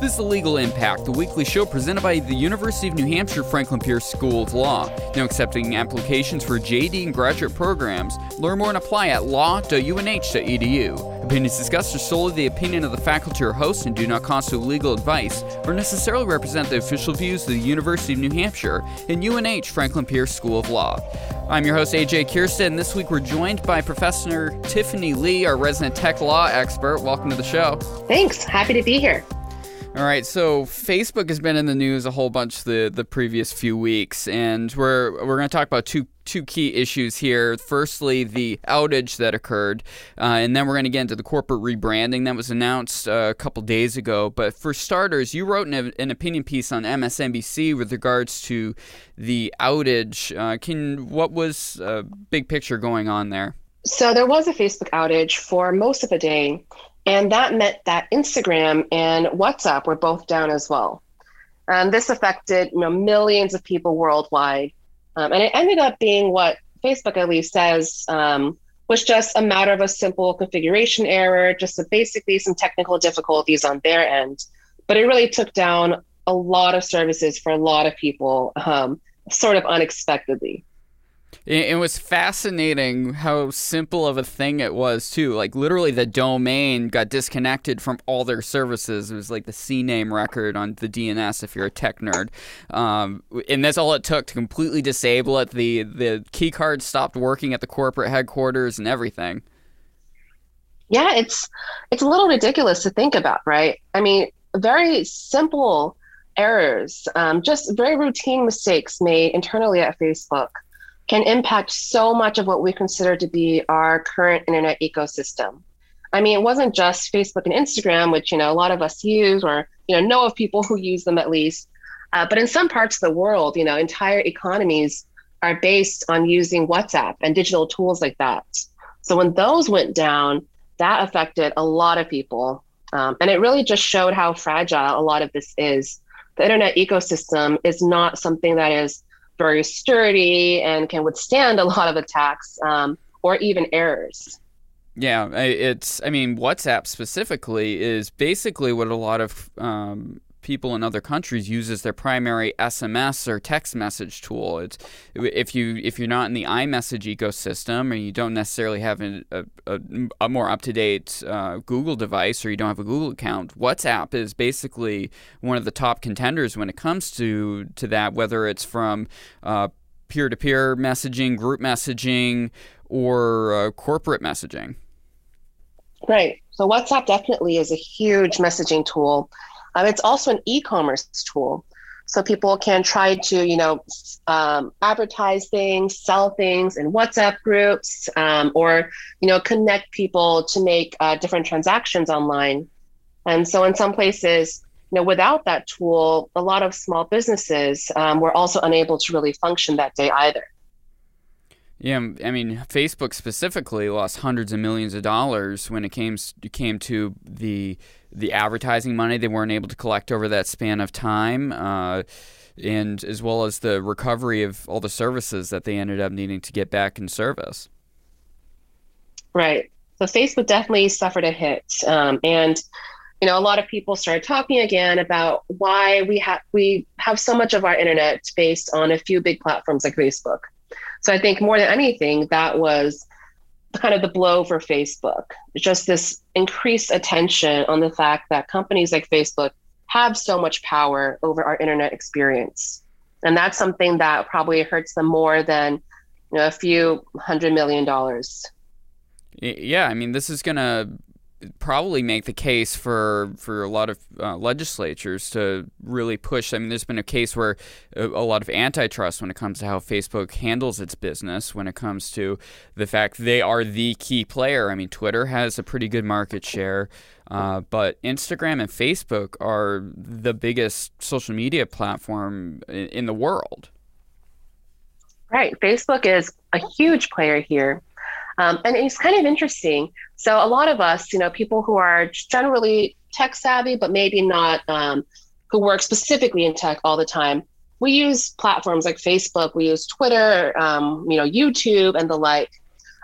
This is Legal Impact, the weekly show presented by the University of New Hampshire Franklin Pierce School of Law. Now accepting applications for JD and graduate programs. Learn more and apply at law.unh.edu. Opinions discussed are solely the opinion of the faculty or host and do not constitute legal advice or necessarily represent the official views of the University of New Hampshire and UNH Franklin Pierce School of Law. I'm your host, AJ Kierstead, and this week we're joined by Professor Tiffany Li, our resident tech law expert. Welcome to the show. Thanks. Happy to be here. All right, so Facebook has been in the news a whole bunch the the previous few weeks, and we're we're going to talk about two two key issues here. Firstly, the outage that occurred, uh, and then we're going to get into the corporate rebranding that was announced uh, a couple days ago. But for starters, you wrote an, an opinion piece on MSNBC with regards to the outage. Uh, can what was uh, big picture going on there? So there was a Facebook outage for most of the day. And that meant that Instagram and WhatsApp were both down as well. And this affected you know, millions of people worldwide. Um, and it ended up being what Facebook at least says um, was just a matter of a simple configuration error, just a, basically some technical difficulties on their end. But it really took down a lot of services for a lot of people, um, sort of unexpectedly. It, was fascinating how simple of a thing it was too. Like literally, the domain got disconnected from all their services. It was like the CNAME record on the DNS if you're a tech nerd, um, and that's all it took to completely disable it. The the key card stopped working at the corporate headquarters and everything. Yeah, it's it's a little ridiculous to think about, right? I mean, very simple errors, um, just very routine mistakes made internally at Facebook can impact so much of what we consider to be our current internet ecosystem. I mean, it wasn't just Facebook and Instagram, which you know a lot of us use or you know know of people who use them at least. Uh, but in some parts of the world, you know, entire economies are based on using WhatsApp and digital tools like that. So when those went down, that affected a lot of people, um, and it really just showed how fragile a lot of this is. The internet ecosystem is not something that is very sturdy and can withstand a lot of attacks um, or even errors. Yeah, it's. I mean, WhatsApp specifically is basically what a lot of um, people in other countries use as their primary SMS or text message tool. It's if you if you're not in the iMessage ecosystem or you don't necessarily have a, a, a more up to date uh, Google device or you don't have a Google account, WhatsApp is basically one of the top contenders when it comes to to that. Whether it's from peer to peer messaging, group messaging, or uh, corporate messaging. Right. So WhatsApp definitely is a huge messaging tool. Um, it's also an e-commerce tool. So people can try to, you know, um, advertise things, sell things in WhatsApp groups, um, or, you know, connect people to make uh, different transactions online. And so in some places, you know, without that tool, a lot of small businesses um, were also unable to really function that day either. Yeah, I mean, Facebook specifically lost hundreds of millions of dollars when it came came to the the advertising money they weren't able to collect over that span of time, uh, and as well as the recovery of all the services that they ended up needing to get back in service. Right. So Facebook definitely suffered a hit, um, and you know a lot of people started talking again about why we have we have so much of our internet based on a few big platforms like Facebook. So I think more than anything, that was kind of the blow for Facebook. Just this increased attention on the fact that companies like Facebook have so much power over our internet experience. And that's something that probably hurts them more than you know, a few hundred million dollars. Yeah, I mean, this is going to probably make the case for for a lot of uh, legislatures to really push. I mean, there's been a case where a, a, lot of antitrust when it comes to how Facebook handles its business, when it comes to the fact they are the key player. I mean, Twitter has a pretty good market share, uh, but Instagram and Facebook are the biggest social media platform in, in the world. Right. Facebook is a huge player here. Um, and it's kind of interesting. So a lot of us, you know, people who are generally tech savvy, but maybe not um, who work specifically in tech all the time, we use platforms like Facebook, we use Twitter, um, you know, YouTube, and the like.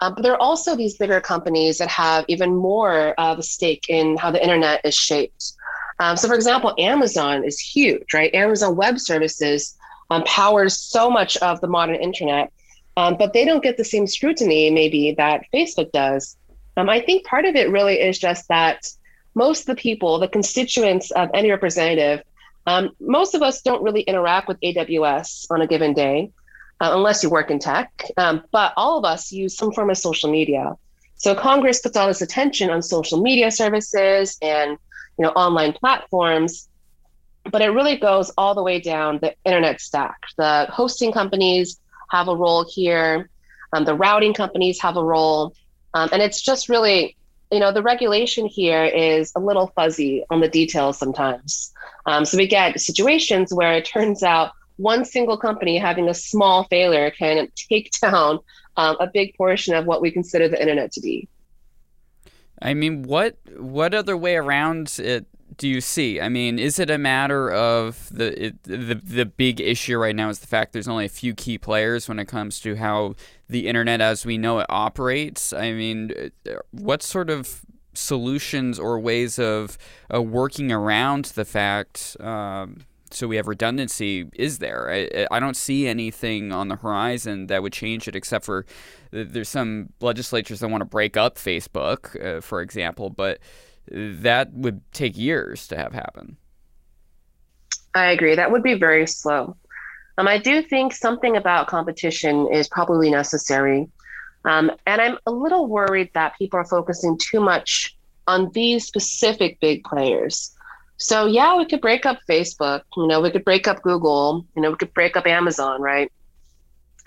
Um, but there are also these bigger companies that have even more of a stake in how the internet is shaped. Um, so, for example, Amazon is huge, right? Amazon Web Services um, powers so much of the modern internet, um, but they don't get the same scrutiny maybe that Facebook does. Um, I think part of it really is just that most of the people, the constituents of any representative, um, most of us don't really interact with AWS on a given day, uh, unless you work in tech. Um, but all of us use some form of social media. So Congress puts all this attention on social media services and you know online platforms, but it really goes all the way down the internet stack. The hosting companies have a role here. Um, the routing companies have a role. Um, and it's just really, you know, the regulation here is a little fuzzy on the details sometimes. Um, so we get situations where it turns out one single company having a small failure can take down um, a big portion of what we consider the internet to be. I mean, what what other way around it do you see? I mean, is it a matter of the it, the the big issue right now is the fact there's only a few key players when it comes to how the internet as we know it operates? I mean, what sort of solutions or ways of uh, working around the fact um, so we have redundancy is there I, I don't see anything on the horizon that would change it except for there's some legislatures that want to break up facebook uh, for example but that would take years to have happen. I agree. That would be very slow. Um, I do think something about competition is probably necessary. Um, and I'm a little worried that people are focusing too much on these specific big players. So, yeah, we could break up Facebook, you know, we could break up Google, you know, we could break up Amazon, right?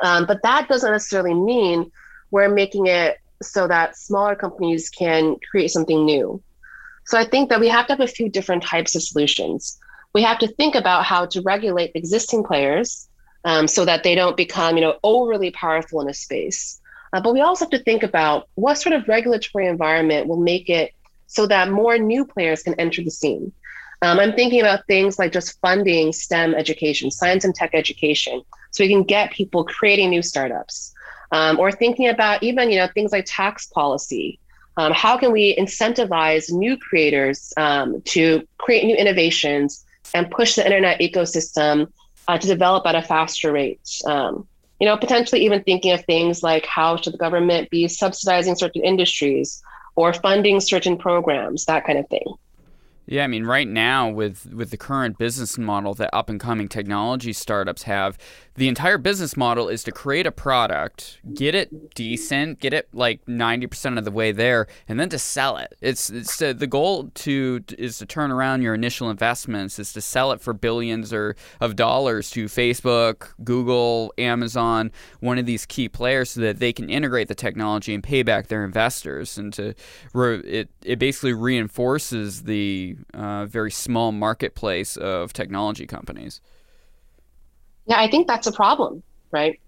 Um, but that doesn't necessarily mean we're making it so that smaller companies can create something new. So I think that we have to have a few different types of solutions. We have to think about how to regulate existing players um, so that they don't become, you know, overly powerful in a space. Uh, but we also have to think about what sort of regulatory environment will make it so that more new players can enter the scene. Um, I'm thinking about things like just funding STEM education, science and tech education, so we can get people creating new startups. Um, or thinking about even you know things like tax policy um, how can we incentivize new creators um, to create new innovations and push the internet ecosystem uh, to develop at a faster rate? Um, you know, potentially even thinking of things like how should the government be subsidizing certain industries or funding certain programs, that kind of thing. Yeah, I mean, right now with with the current business model that up and coming technology startups have, the entire business model is to create a product, get it decent, get it like 90% of the way there, and then to sell it. It's, it's uh, the goal to is to turn around your initial investments, is to sell it for billions or of dollars to Facebook, Google, Amazon, one of these key players, so that they can integrate the technology and pay back their investors. And to it it basically reinforces the uh, very small marketplace of technology companies. Yeah, I think that's a problem, right?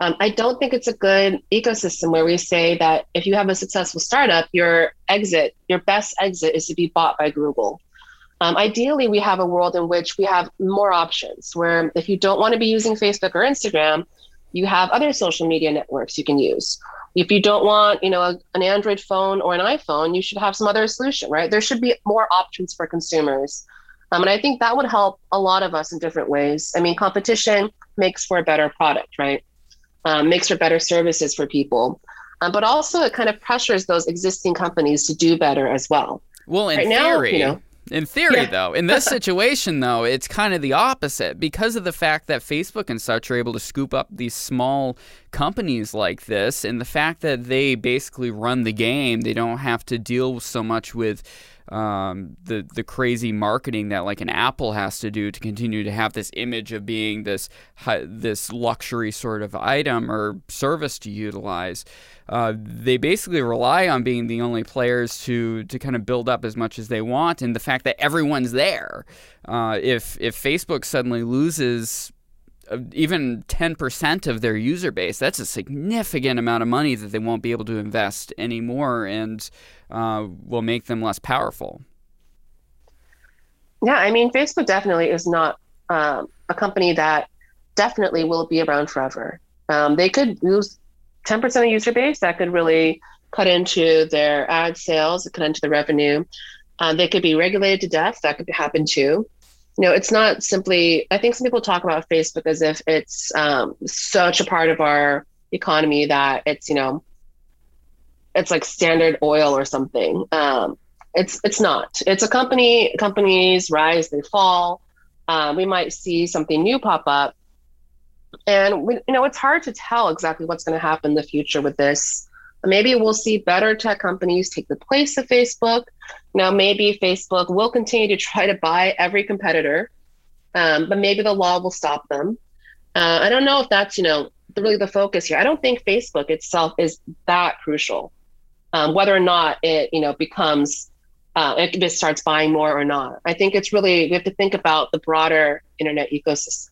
Um, I don't think it's a good ecosystem where we say that if you have a successful startup, your exit, your best exit is to be bought by Google. Um, ideally, we have a world in which we have more options where if you don't want to be using Facebook or Instagram, you have other social media networks you can use. If you don't want, you know, a, an Android phone or an iPhone, you should have some other solution, right? There should be more options for consumers. Um, and I think that would help a lot of us in different ways. I mean, competition makes for a better product, right? Um, makes for better services for people. Um, but also, it kind of pressures those existing companies to do better as well. Well, in right theory, now, you know, in theory, yeah. though, in this situation, though, it's kind of the opposite because of the fact that Facebook and such are able to scoop up these small companies like this, and the fact that they basically run the game. They don't have to deal so much with um, the the crazy marketing that like an Apple has to do to continue to have this image of being this this luxury sort of item or service to utilize. Uh, they basically rely on being the only players to to kind of build up as much as they want, and the fact that everyone's there. Uh, if if Facebook suddenly loses even 10% of their user base, that's a significant amount of money that they won't be able to invest anymore and uh, will make them less powerful. Yeah, I mean, Facebook definitely is not um, a company that definitely will be around forever. Um, they could lose 10% of user base that could really cut into their ad sales, cut into the revenue. Uh, they could be regulated to death. That could happen too. You know, it's not simply. I think some people talk about Facebook as if it's um, such a part of our economy that it's you know, it's like standard oil or something. Um, it's it's not. It's a company. Companies rise, they fall. Um, we might see something new pop up, and we, you know, it's hard to tell exactly what's going to happen in the future with this. Maybe we'll see better tech companies take the place of Facebook. Now, maybe Facebook will continue to try to buy every competitor, um, but maybe the law will stop them. Uh, I don't know if that's you know really the focus here. I don't think Facebook itself is that crucial. Um, whether or not it you know becomes uh, it starts buying more or not. I think it's really we have to think about the broader internet ecosystem.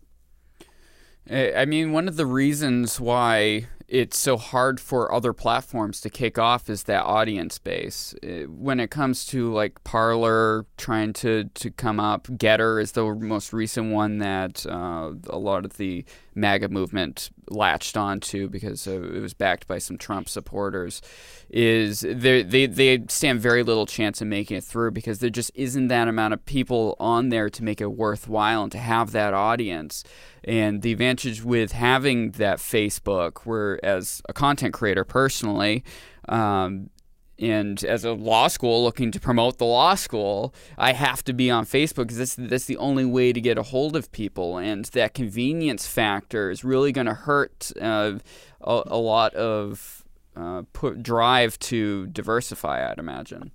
I mean, one of the reasons why it's so hard for other platforms to kick off is that audience base. Uh, when it comes to like Parler trying to, to come up, Gettr is the most recent one that uh, a lot of the MAGA movement latched onto because uh, it was backed by some Trump supporters. Is they they they stand very little chance of making it through because there just isn't that amount of people on there to make it worthwhile and to have that audience. And the advantage with having that Facebook, where as a content creator personally, um, and as a law school looking to promote the law school, I have to be on Facebook because that's, that's the only way to get a hold of people. And that convenience factor is really going to hurt uh, a, a, lot of uh, put drive to diversify, I'd imagine.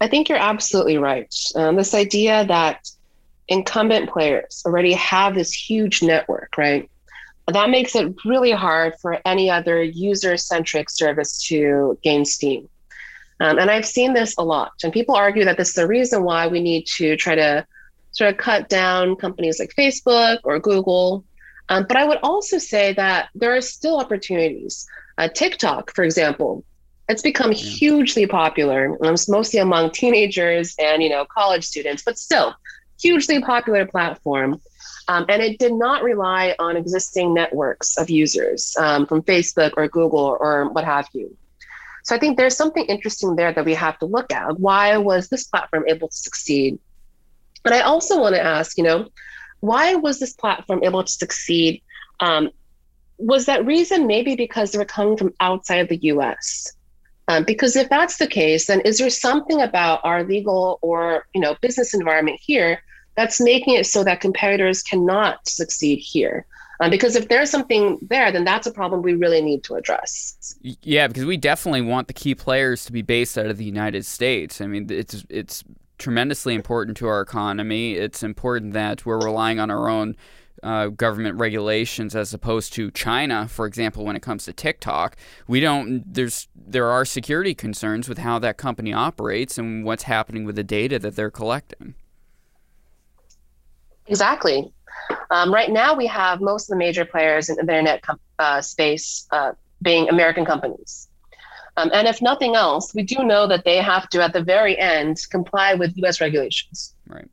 I think you're absolutely right. Um, this idea that incumbent players already have this huge network, right? That makes it really hard for any other user centric service to gain steam. Um, and I've seen this a lot. And people argue that this is the reason why we need to try to sort of cut down companies like Facebook or Google. Um, but I would also say that there are still opportunities. Uh, TikTok, for example, it's become yeah. hugely popular, It's mostly among teenagers and you know college students. But still, hugely popular platform. Um, and it did not rely on existing networks of users um, from Facebook or Google or what have you. So I think there's something interesting there that we have to look at. Why was this platform able to succeed? But I also want to ask, you know, why was this platform able to succeed? Um, was that reason maybe because they were coming from outside the US? Um, because if that's the case, then is there something about our legal or you know business environment here that's making it so that competitors cannot succeed here. Um, because if there's something there, then that's a problem we really need to address. Yeah, because we definitely want the key players to be based out of the United States. I mean, it's it's tremendously important to our economy. It's important that we're relying on our own uh, government regulations as opposed to China, for example, when it comes to TikTok. We don't. There's there are security concerns with how that company operates and what's happening with the data that they're collecting. Exactly. Um, right now, we have most of the major players in the internet com- uh, space uh, being American companies. Um, and if nothing else, we do know that they have to, at the very end, comply with US regulations. Right.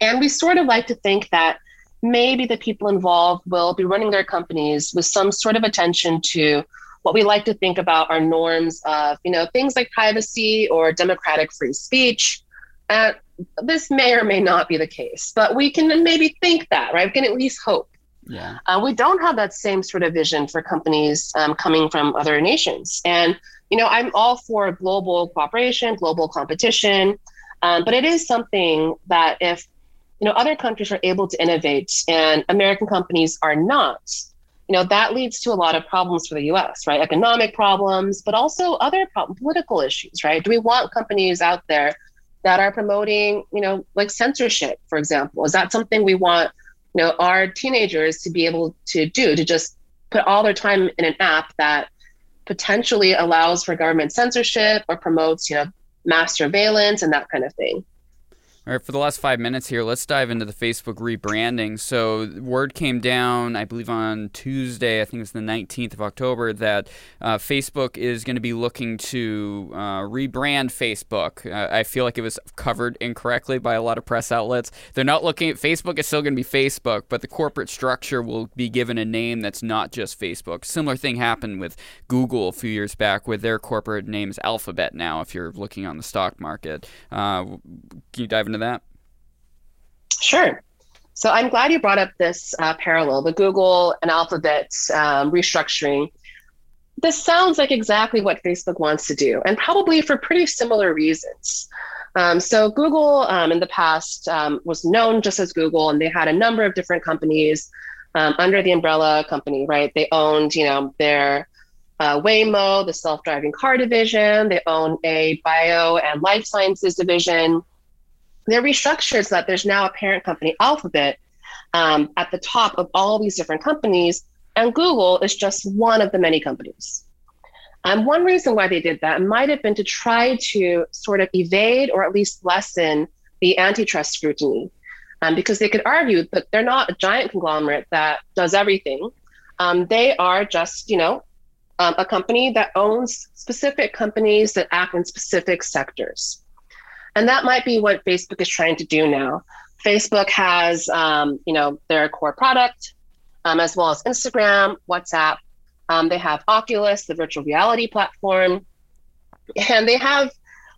And we sort of like to think that maybe the people involved will be running their companies with some sort of attention to what we like to think about are norms of, you know, things like privacy or democratic free speech. Uh, this may or may not be the case, but we can maybe think that, right? We can at least hope. Yeah. Uh, we don't have that same sort of vision for companies um, coming from other nations. And, you know, I'm all for global cooperation, global competition, um, but it is something that if, you know, other countries are able to innovate and American companies are not, you know, that leads to a lot of problems for the US, right? Economic problems, but also other problem, political issues, right? Do we want companies out there that are promoting, you know, like censorship, for example? Is that something we want, you know, our teenagers to be able to do to just put all their time in an app that potentially allows for government censorship or promotes, you know, mass surveillance and that kind of thing? All right, for the last five minutes here, let's dive into the Facebook rebranding. So, word came down, I believe, on Tuesday, I think it was the 19th of October, that uh, Facebook is going to be looking to uh, rebrand Facebook. Uh, I feel like it was covered incorrectly by a lot of press outlets. They're not looking at Facebook, it's still going to be Facebook, but the corporate structure will be given a name that's not just Facebook. Similar thing happened with Google a few years back, with their corporate name is Alphabet now, if you're looking on the stock market. Uh, can you dive into into that? Sure. So I'm glad you brought up this uh, parallel, the Google and Alphabet um, restructuring. This sounds like exactly what Facebook wants to do, and probably for pretty similar reasons. Um, so Google um, in the past um, was known just as Google, and they had a number of different companies um, under the umbrella company, right? They owned, you know, their uh, Waymo, the self-driving car division. They own a bio and life sciences division they're restructured so that there's now a parent company, Alphabet, um, at the top of all these different companies, and Google is just one of the many companies. And um, one reason why they did that might have been to try to sort of evade or at least lessen the antitrust scrutiny, um, because they could argue that they're not a giant conglomerate that does everything. Um, they are just, you know, um, a company that owns specific companies that act in specific sectors. And that might be what Facebook is trying to do now. Facebook has, um, you know, their core product, um, as well as Instagram, WhatsApp. Um, they have Oculus, the virtual reality platform, and they have,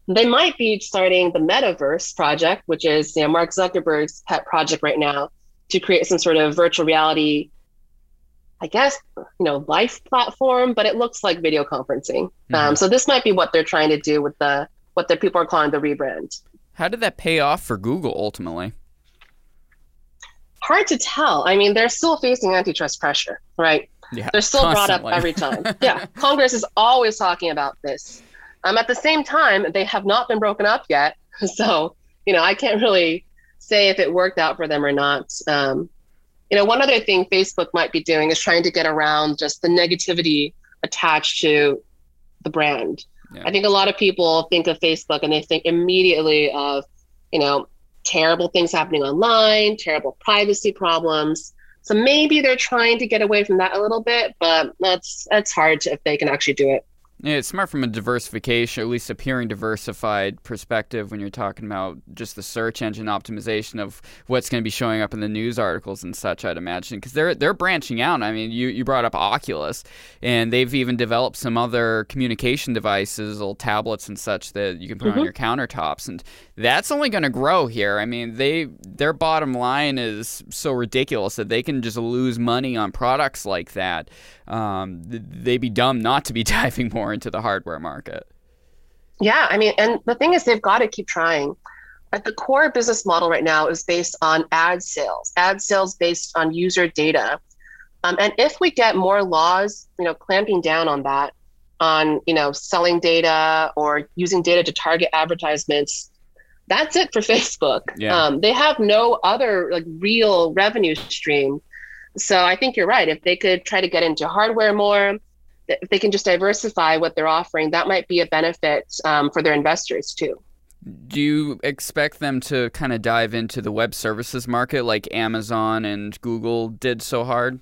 they might be starting the Metaverse project, which is you know, Mark Zuckerberg's pet project right now, to create some sort of virtual reality, I guess, you know, life platform, but it looks like video conferencing. Mm-hmm. Um, so this might be what they're trying to do with the what the people are calling the rebrand. How did that pay off for Google ultimately? Hard to tell. I mean, they're still facing antitrust pressure, right? Yeah, they're still constantly. brought up every time. yeah, Congress is always talking about this. Um, at the same time, they have not been broken up yet, so you know I can't really say if it worked out for them or not. Um, you know, one other thing Facebook might be doing is trying to get around just the negativity attached to the brand. Yeah. I think a lot of people think of Facebook and they think immediately of, you know, terrible things happening online, terrible privacy problems. So maybe they're trying to get away from that a little bit, but that's that's hard if they can actually do it. Yeah, it's smart from a diversification, or at least appearing diversified perspective when you're talking about just the search engine optimization of what's going to be showing up in the news articles and such. I'd imagine because they're they're branching out. I mean, you you brought up Oculus, and they've even developed some other communication devices, little tablets and such that you can put mm-hmm. on your countertops, and that's only going to grow here. I mean, they their bottom line is so ridiculous that they can just lose money on products like that. Um, they'd be dumb not to be diving more into the hardware market. Yeah, I mean, and the thing is, they've got to keep trying. Like the core business model right now is based on ad sales, ad sales based on user data. Um, and if we get more laws, you know, clamping down on that, on you know, selling data or using data to target advertisements, that's it for Facebook. Yeah. Um, they have no other like real revenue stream. So I think you're right. If they could try to get into hardware more, if they can just diversify what they're offering, that might be a benefit um, for their investors too. Do you expect them to kind of dive into the web services market like Amazon and Google did so hard?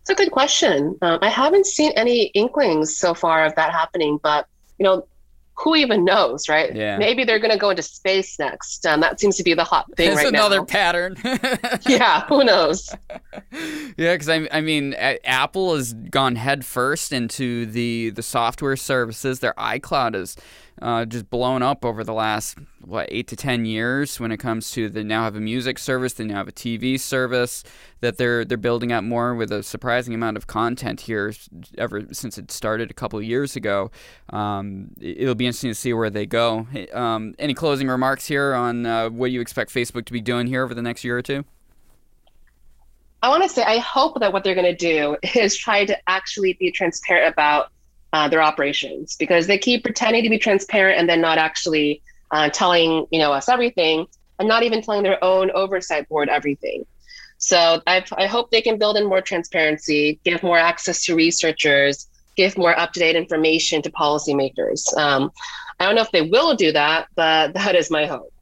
It's a good question. Um, I haven't seen any inklings so far of that happening, but you know, who even knows, right? Yeah. Maybe they're going to go into space next. Um, that seems to be the hot thing There's right another now. pattern. yeah, who knows? yeah, because I, I mean, Apple has gone headfirst into the the software services. Their iCloud is uh, just blown up over the last what eight to ten years when it comes to they now have a music service, they now have a TV service that they're they're building out more with a surprising amount of content here ever since it started a couple of years ago. Um, it'll be interesting to see where they go. Um, any closing remarks here on uh, what you expect Facebook to be doing here over the next year or two? I want to say I hope that what they're going to do is try to actually be transparent about uh, their operations because they keep pretending to be transparent and then not actually uh, telling you know us everything and not even telling their own oversight board everything. So I've, I hope they can build in more transparency, give more access to researchers, give more up to date information to policymakers. Um, I don't know if they will do that, but that is my hope.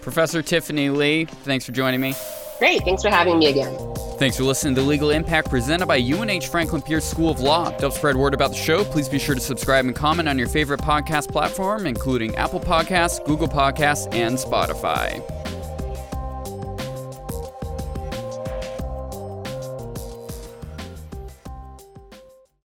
Professor Tiffany Li, thanks for joining me. Great. Thanks for having me again. Thanks for listening to Legal Impact presented by UNH Franklin Pierce School of Law. To help spread word about the show, please be sure to subscribe and comment on your favorite podcast platform, including Apple Podcasts, Google Podcasts, and Spotify.